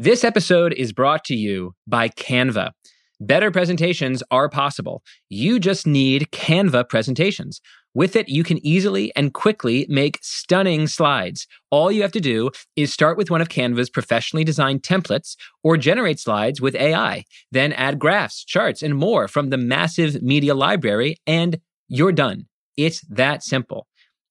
This episode is brought to you by Canva. Better presentations are possible. You just need Canva presentations. With it, you can easily and quickly make stunning slides. All you have to do is start with one of Canva's professionally designed templates or generate slides with AI. Then add graphs, charts, and more from the massive media library, and you're done. It's that simple.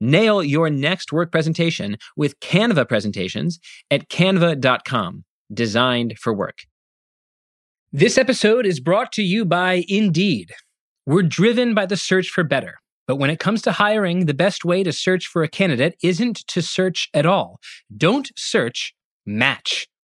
Nail your next work presentation with Canva presentations at canva.com, designed for work. This episode is brought to you by Indeed. We're driven by the search for better. But when it comes to hiring, the best way to search for a candidate isn't to search at all. Don't search, match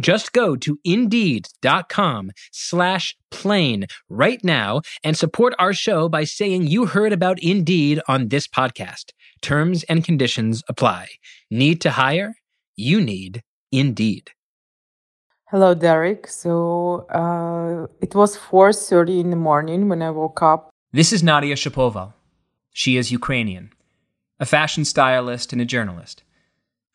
Just go to indeed.com slash plain right now and support our show by saying you heard about Indeed on this podcast. Terms and conditions apply. Need to hire? You need Indeed. Hello, Derek. So uh, it was 4.30 in the morning when I woke up. This is Nadia Shapoval. She is Ukrainian, a fashion stylist and a journalist.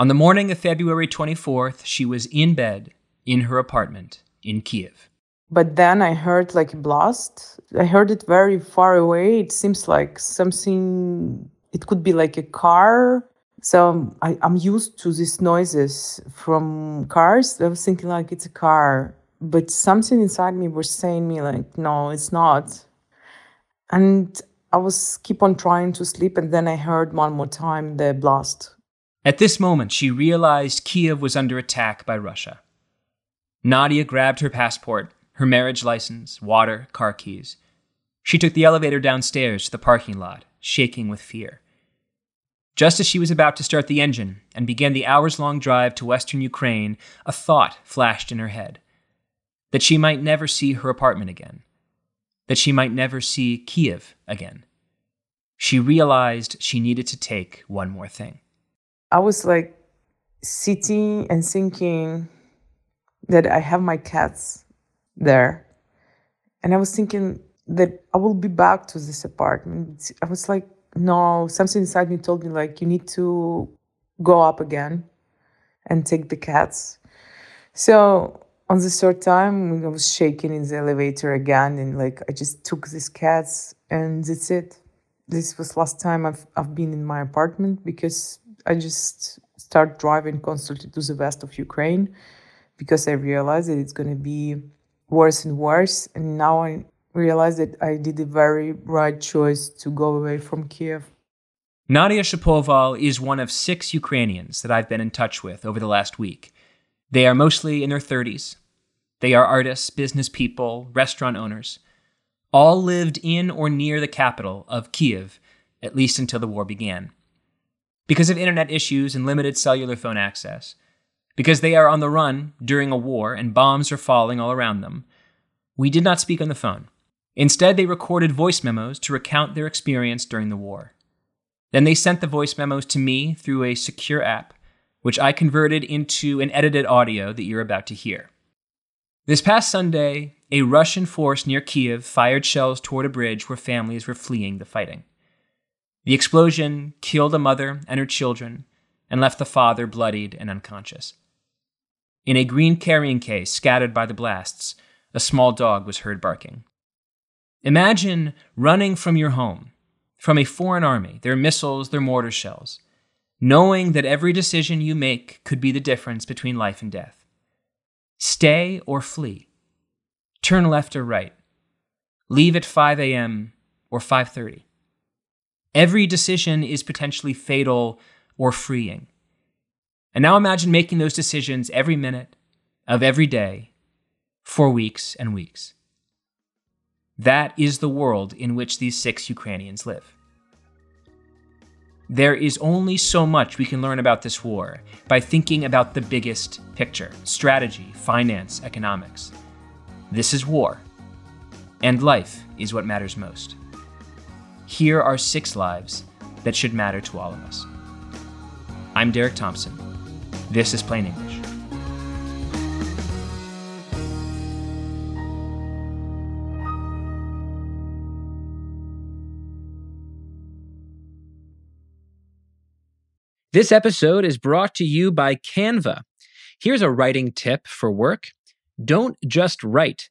On the morning of February 24th, she was in bed in her apartment in Kiev. But then I heard like a blast. I heard it very far away. It seems like something, it could be like a car. So um, I, I'm used to these noises from cars. I was thinking like it's a car, but something inside me was saying me like, no, it's not. And I was keep on trying to sleep, and then I heard one more time the blast. At this moment, she realized Kiev was under attack by Russia. Nadia grabbed her passport, her marriage license, water, car keys. She took the elevator downstairs to the parking lot, shaking with fear. Just as she was about to start the engine and begin the hours long drive to western Ukraine, a thought flashed in her head that she might never see her apartment again, that she might never see Kiev again. She realized she needed to take one more thing. I was like sitting and thinking that I have my cats there. And I was thinking that I will be back to this apartment. I was like, no, something inside me told me, like, you need to go up again and take the cats. So on the third time, I was shaking in the elevator again, and like, I just took these cats, and that's it. This was last time I've, I've been in my apartment because I just start driving constantly to the west of Ukraine because I realized that it's going to be worse and worse. And now I realize that I did the very right choice to go away from Kiev. Nadia Shapoval is one of six Ukrainians that I've been in touch with over the last week. They are mostly in their 30s. They are artists, business people, restaurant owners. All lived in or near the capital of Kiev, at least until the war began. Because of internet issues and limited cellular phone access, because they are on the run during a war and bombs are falling all around them. We did not speak on the phone. Instead, they recorded voice memos to recount their experience during the war. Then they sent the voice memos to me through a secure app, which I converted into an edited audio that you're about to hear. This past Sunday, a Russian force near Kiev fired shells toward a bridge where families were fleeing the fighting. The explosion killed a mother and her children and left the father bloodied and unconscious. In a green carrying case scattered by the blasts, a small dog was heard barking. Imagine running from your home, from a foreign army, their missiles, their mortar shells, knowing that every decision you make could be the difference between life and death. Stay or flee. Turn left or right. Leave at 5 a.m. or 5:30. Every decision is potentially fatal or freeing. And now imagine making those decisions every minute of every day for weeks and weeks. That is the world in which these six Ukrainians live. There is only so much we can learn about this war by thinking about the biggest picture strategy, finance, economics. This is war, and life is what matters most. Here are six lives that should matter to all of us. I'm Derek Thompson. This is Plain English. This episode is brought to you by Canva. Here's a writing tip for work. Don't just write.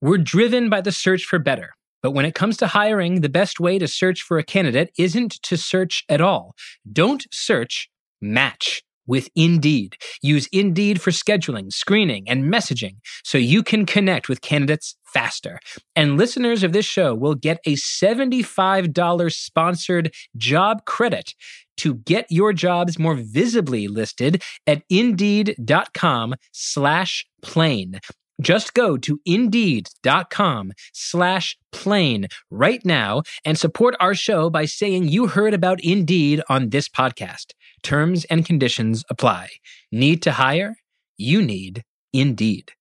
We're driven by the search for better. But when it comes to hiring, the best way to search for a candidate isn't to search at all. Don't search, match with Indeed. Use Indeed for scheduling, screening, and messaging so you can connect with candidates faster. And listeners of this show will get a $75 sponsored job credit to get your jobs more visibly listed at indeed.com slash plain. Just go to indeed.com slash plain right now and support our show by saying you heard about Indeed on this podcast. Terms and conditions apply. Need to hire? You need Indeed.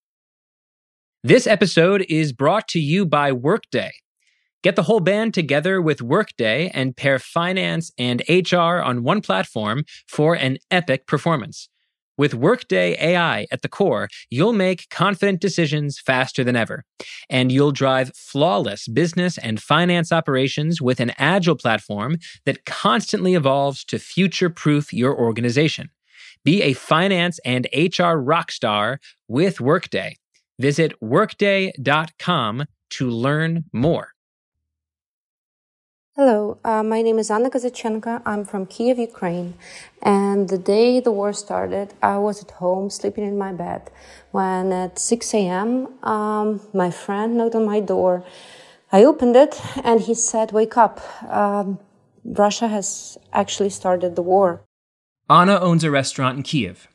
This episode is brought to you by Workday. Get the whole band together with Workday and pair finance and HR on one platform for an epic performance. With Workday AI at the core, you'll make confident decisions faster than ever. And you'll drive flawless business and finance operations with an agile platform that constantly evolves to future proof your organization. Be a finance and HR rockstar with Workday. Visit workday.com to learn more. Hello, uh, my name is Anna Kozachenko. I'm from Kiev, Ukraine. And the day the war started, I was at home sleeping in my bed when at 6 a.m., um, my friend knocked on my door. I opened it and he said, Wake up. Um, Russia has actually started the war. Anna owns a restaurant in Kiev.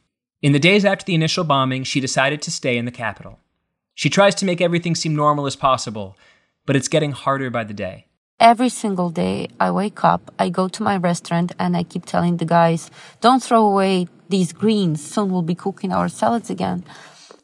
In the days after the initial bombing, she decided to stay in the capital. She tries to make everything seem normal as possible, but it's getting harder by the day. Every single day I wake up, I go to my restaurant and I keep telling the guys, don't throw away these greens. Soon we'll be cooking our salads again.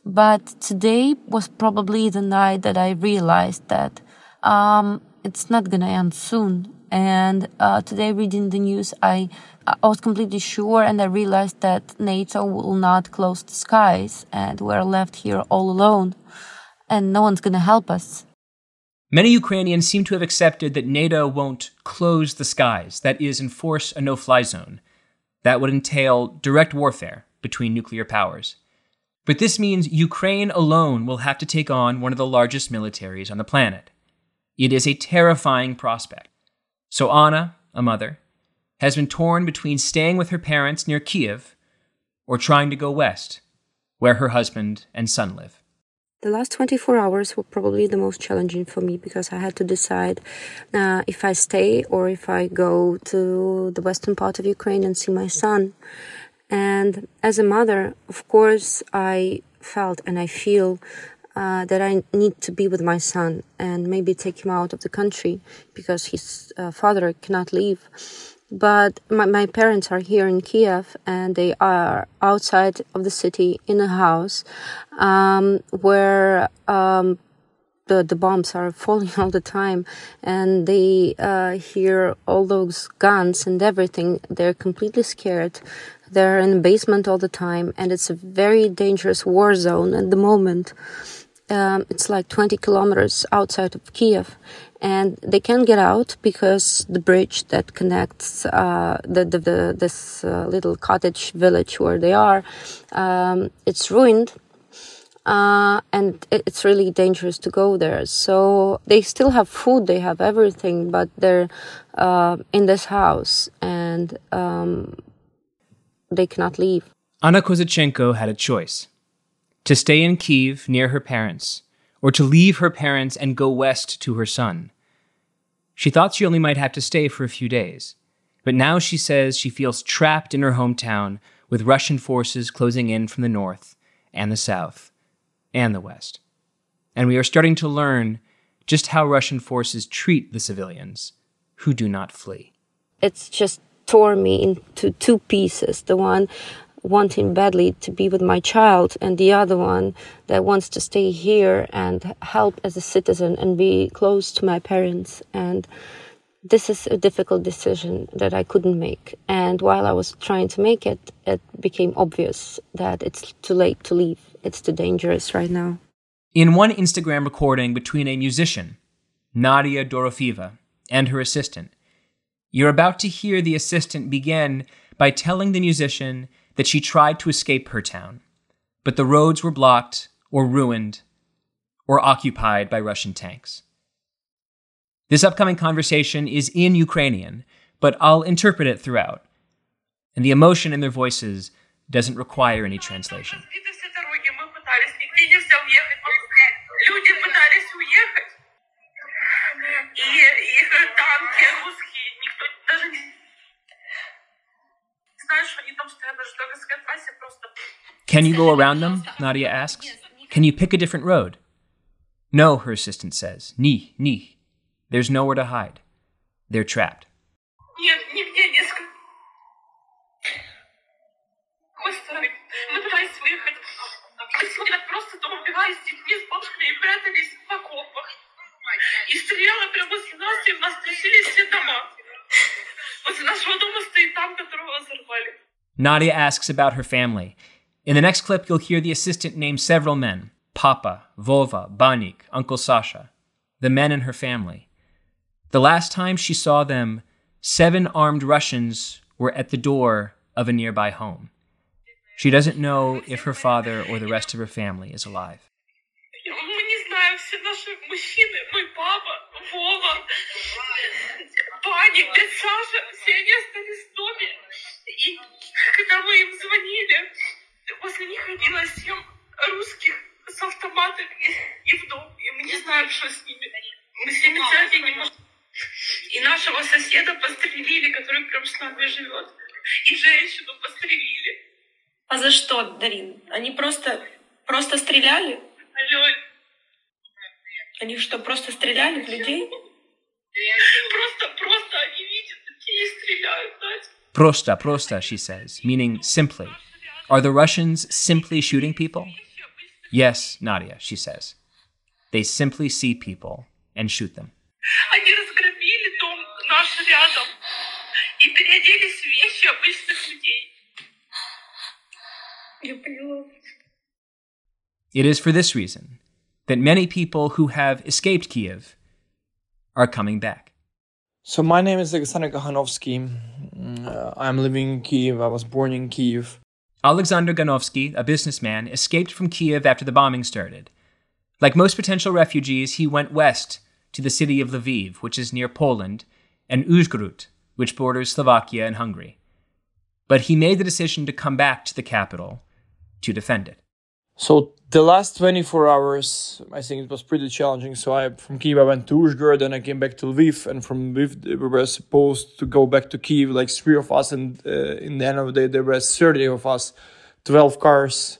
But today was probably the night that I realized that um, it's not gonna end soon. And uh, today, reading the news, I I was completely sure, and I realized that NATO will not close the skies, and we're left here all alone, and no one's gonna help us. Many Ukrainians seem to have accepted that NATO won't close the skies, that is, enforce a no fly zone. That would entail direct warfare between nuclear powers. But this means Ukraine alone will have to take on one of the largest militaries on the planet. It is a terrifying prospect. So Anna, a mother, has been torn between staying with her parents near Kiev or trying to go west, where her husband and son live. The last 24 hours were probably the most challenging for me because I had to decide uh, if I stay or if I go to the western part of Ukraine and see my son. And as a mother, of course, I felt and I feel uh, that I need to be with my son and maybe take him out of the country because his uh, father cannot leave but my, my parents are here in Kiev and they are outside of the city in a house um, where um, the, the bombs are falling all the time and they uh, hear all those guns and everything. They're completely scared. They're in the basement all the time and it's a very dangerous war zone at the moment. Um, it's like 20 kilometers outside of Kiev and they can't get out because the bridge that connects uh, the, the, the, this uh, little cottage village where they are um, it's ruined uh, and it's really dangerous to go there. So they still have food, they have everything, but they're uh, in this house and um, they cannot leave. Anna Kozachenko had a choice to stay in Kiev near her parents, or to leave her parents and go west to her son. She thought she only might have to stay for a few days, but now she says she feels trapped in her hometown with Russian forces closing in from the north and the south and the West. And we are starting to learn just how Russian forces treat the civilians who do not flee. It's just tore me into two pieces. The one wanting badly to be with my child, and the other one that wants to stay here and help as a citizen and be close to my parents. And this is a difficult decision that I couldn't make. And while I was trying to make it, it became obvious that it's too late to leave. It's too dangerous right now. In one Instagram recording between a musician, Nadia Dorofieva, and her assistant, you're about to hear the assistant begin by telling the musician that she tried to escape her town, but the roads were blocked or ruined or occupied by Russian tanks. This upcoming conversation is in Ukrainian, but I'll interpret it throughout, and the emotion in their voices doesn't require any translation. Can you go around them? Nadia asks. Can you pick a different road? No, her assistant says. Ni, ni. There's nowhere to hide. They're trapped. Nadia asks about her family. In the next clip, you'll hear the assistant name several men Papa, Vova, Banik, Uncle Sasha, the men in her family. The last time she saw them, seven armed Russians were at the door of a nearby home. She doesn't know if her father or the rest of her family is alive. Когда мы им звонили, после них ходило семь русских с автоматами и в дом. И мы не знаем, что с ними. Мы с ними день не можем. И нашего соседа пострелили, который прям с нами живет. И женщину пострелили. А за что, Дарин? Они просто, просто стреляли? Алло. Они что, просто стреляли в людей? Просто, просто они видят и стреляют, Надя. Prosta, prosta, she says, meaning simply. Are the Russians simply shooting people? Yes, Nadia, she says. They simply see people and shoot them. It is for this reason that many people who have escaped Kiev are coming back. So my name is Alexander Gahanovsky. Uh, I'm living in Kiev. I was born in Kiev. Alexander Ganovsky, a businessman, escaped from Kiev after the bombing started. Like most potential refugees, he went west to the city of Lviv, which is near Poland, and Uzhhorod, which borders Slovakia and Hungary. But he made the decision to come back to the capital to defend it. So the last 24 hours, I think it was pretty challenging. So I from Kiev I went to Uzhgorod and I came back to Lviv, and from Lviv we were supposed to go back to Kiev, like three of us, and uh, in the end of the day there were 30 of us, 12 cars,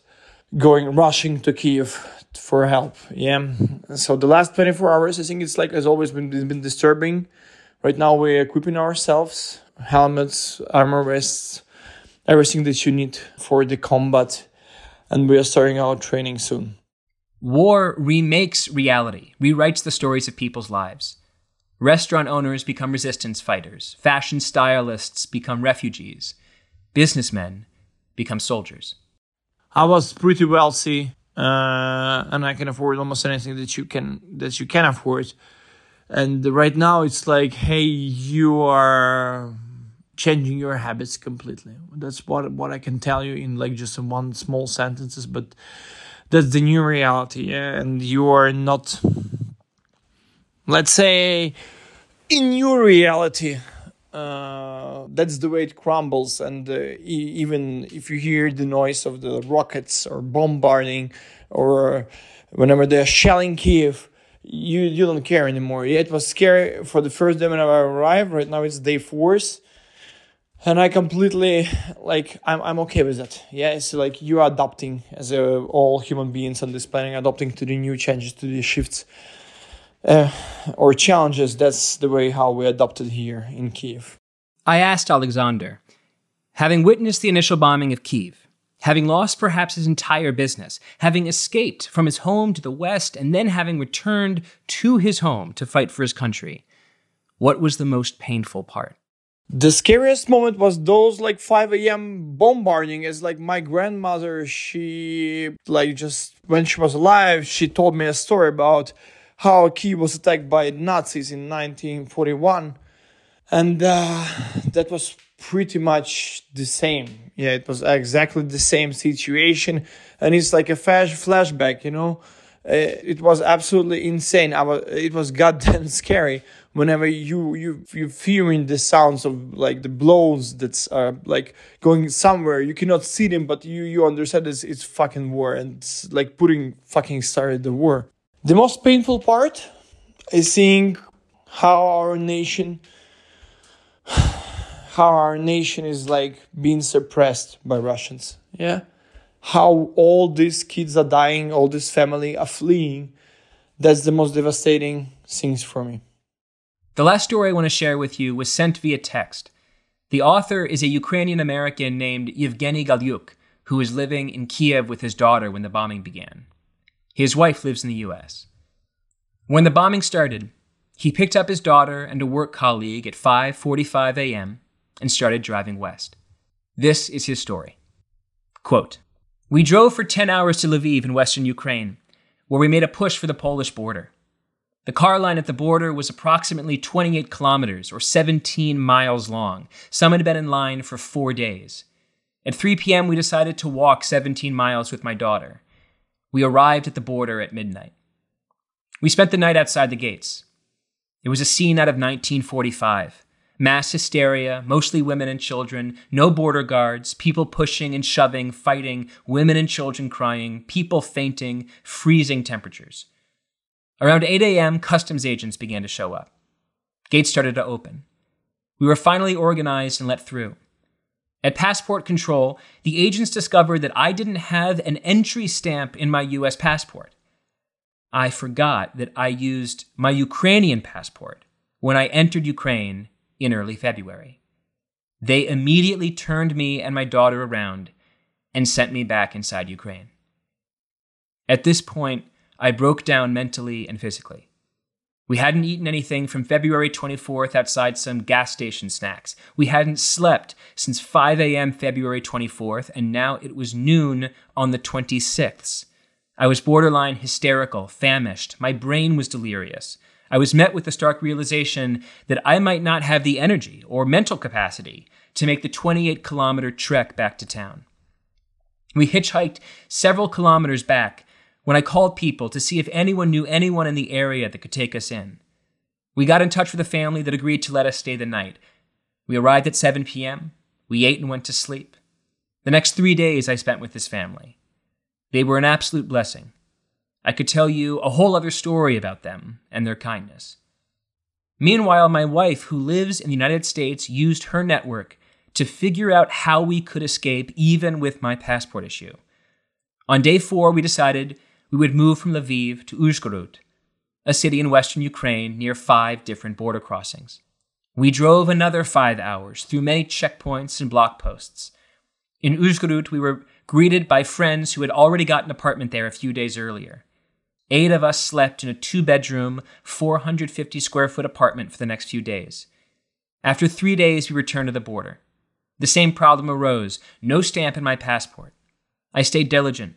going rushing to Kiev for help. Yeah. So the last 24 hours, I think it's like has always been been disturbing. Right now we're equipping ourselves, helmets, armor vests, everything that you need for the combat and we are starting our training soon. War remakes reality, rewrites the stories of people's lives. Restaurant owners become resistance fighters, fashion stylists become refugees, businessmen become soldiers. I was pretty wealthy, uh, and I can afford almost anything that you can that you can afford. And right now, it's like, hey, you are changing your habits completely. That's what what I can tell you in like just in one small sentences, but that's the new reality, and you are not. Let's say, in your reality, uh, that's the way it crumbles. And uh, e- even if you hear the noise of the rockets or bombarding, or whenever they're shelling Kiev, you you don't care anymore. Yeah, it was scary for the first day when I arrived. Right now it's day four, and I completely like I'm I'm okay with that. Yeah, it's like you're adapting as a, all human beings on this planet, adapting to the new changes, to the shifts uh, or challenges. That's the way how we adopted here in Kiev. I asked Alexander, having witnessed the initial bombing of Kiev, having lost perhaps his entire business, having escaped from his home to the west, and then having returned to his home to fight for his country, what was the most painful part? The scariest moment was those like 5 a.m. bombarding. As like my grandmother, she like just when she was alive, she told me a story about how Kiev was attacked by Nazis in 1941. And uh, that was pretty much the same. Yeah, it was exactly the same situation. And it's like a flash flashback, you know? Uh, it was absolutely insane. I was, it was goddamn scary whenever you you you're fearing the sounds of like the blows that's uh, like going somewhere you cannot see them but you you understand it's, it's fucking war and it's like Putin fucking started the war the most painful part is seeing how our nation how our nation is like being suppressed by Russians. Yeah. How all these kids are dying, all this family are fleeing. That's the most devastating things for me. The last story I want to share with you was sent via text. The author is a Ukrainian American named Yevgeny Galyuk, who was living in Kiev with his daughter when the bombing began. His wife lives in the US. When the bombing started, he picked up his daughter and a work colleague at 5:45 a.m. and started driving west. This is his story. Quote, "We drove for 10 hours to Lviv in western Ukraine, where we made a push for the Polish border. The car line at the border was approximately 28 kilometers or 17 miles long. Some had been in line for 4 days. At 3 p.m., we decided to walk 17 miles with my daughter. We arrived at the border at midnight. We spent the night outside the gates. It was a scene out of 1945. Mass hysteria, mostly women and children, no border guards, people pushing and shoving, fighting, women and children crying, people fainting, freezing temperatures. Around 8 a.m., customs agents began to show up. Gates started to open. We were finally organized and let through. At passport control, the agents discovered that I didn't have an entry stamp in my US passport. I forgot that I used my Ukrainian passport when I entered Ukraine in early February. They immediately turned me and my daughter around and sent me back inside Ukraine. At this point, I broke down mentally and physically. We hadn't eaten anything from February 24th outside some gas station snacks. We hadn't slept since 5 a.m. February 24th, and now it was noon on the 26th. I was borderline hysterical, famished. My brain was delirious. I was met with the stark realization that I might not have the energy or mental capacity to make the 28 kilometer trek back to town. We hitchhiked several kilometers back when I called people to see if anyone knew anyone in the area that could take us in. We got in touch with a family that agreed to let us stay the night. We arrived at 7 p.m. We ate and went to sleep. The next three days I spent with this family. They were an absolute blessing. I could tell you a whole other story about them and their kindness. Meanwhile, my wife, who lives in the United States, used her network to figure out how we could escape even with my passport issue. On day four, we decided we would move from Lviv to Uzhgorod, a city in western Ukraine near five different border crossings. We drove another five hours through many checkpoints and block posts. In Uzhgorod, we were greeted by friends who had already got an apartment there a few days earlier. Eight of us slept in a two bedroom, 450 square foot apartment for the next few days. After three days, we returned to the border. The same problem arose no stamp in my passport. I stayed diligent.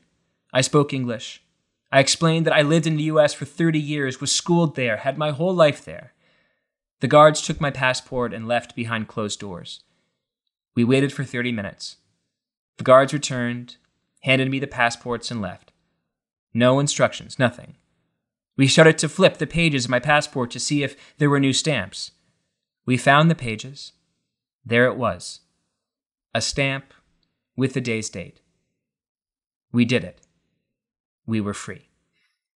I spoke English. I explained that I lived in the US for 30 years, was schooled there, had my whole life there. The guards took my passport and left behind closed doors. We waited for 30 minutes. The guards returned, handed me the passports, and left. No instructions, nothing. We started to flip the pages of my passport to see if there were new stamps. We found the pages. There it was a stamp with the day's date. We did it. We were free.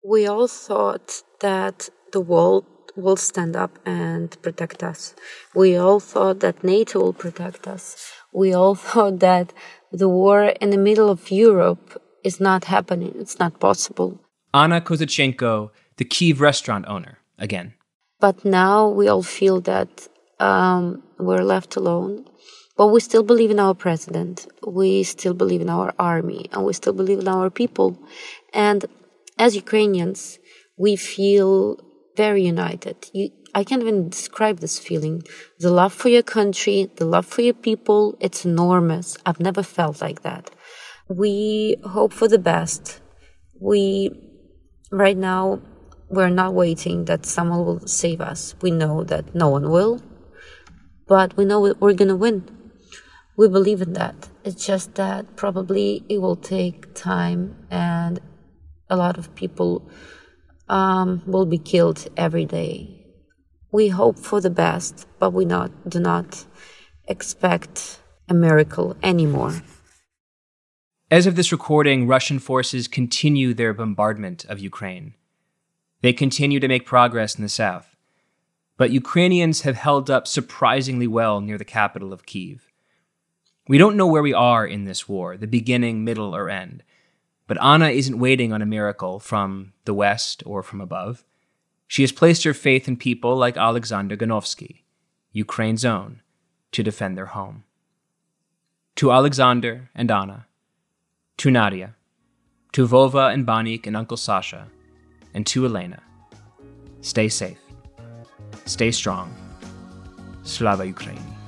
We all thought that the world will stand up and protect us. We all thought that NATO will protect us. We all thought that the war in the middle of Europe is not happening. It's not possible. Anna Kozachenko, the Kiev restaurant owner, again. But now we all feel that um, we're left alone. But we still believe in our president. We still believe in our army, and we still believe in our people. And as Ukrainians, we feel very united. You, I can't even describe this feeling. The love for your country, the love for your people, it's enormous. I've never felt like that. We hope for the best. We, right now, we're not waiting that someone will save us. We know that no one will, but we know we're gonna win. We believe in that. It's just that probably it will take time and a lot of people um, will be killed every day. We hope for the best, but we not do not expect a miracle anymore. As of this recording, Russian forces continue their bombardment of Ukraine. They continue to make progress in the south. But Ukrainians have held up surprisingly well near the capital of Kiev. We don't know where we are in this war, the beginning, middle, or end. But Anna isn't waiting on a miracle from the West or from above. She has placed her faith in people like Alexander Ganovsky, Ukraine's own, to defend their home. To Alexander and Anna, to Nadia, to Vova and Banik and Uncle Sasha, and to Elena, stay safe, stay strong. Slava Ukraini.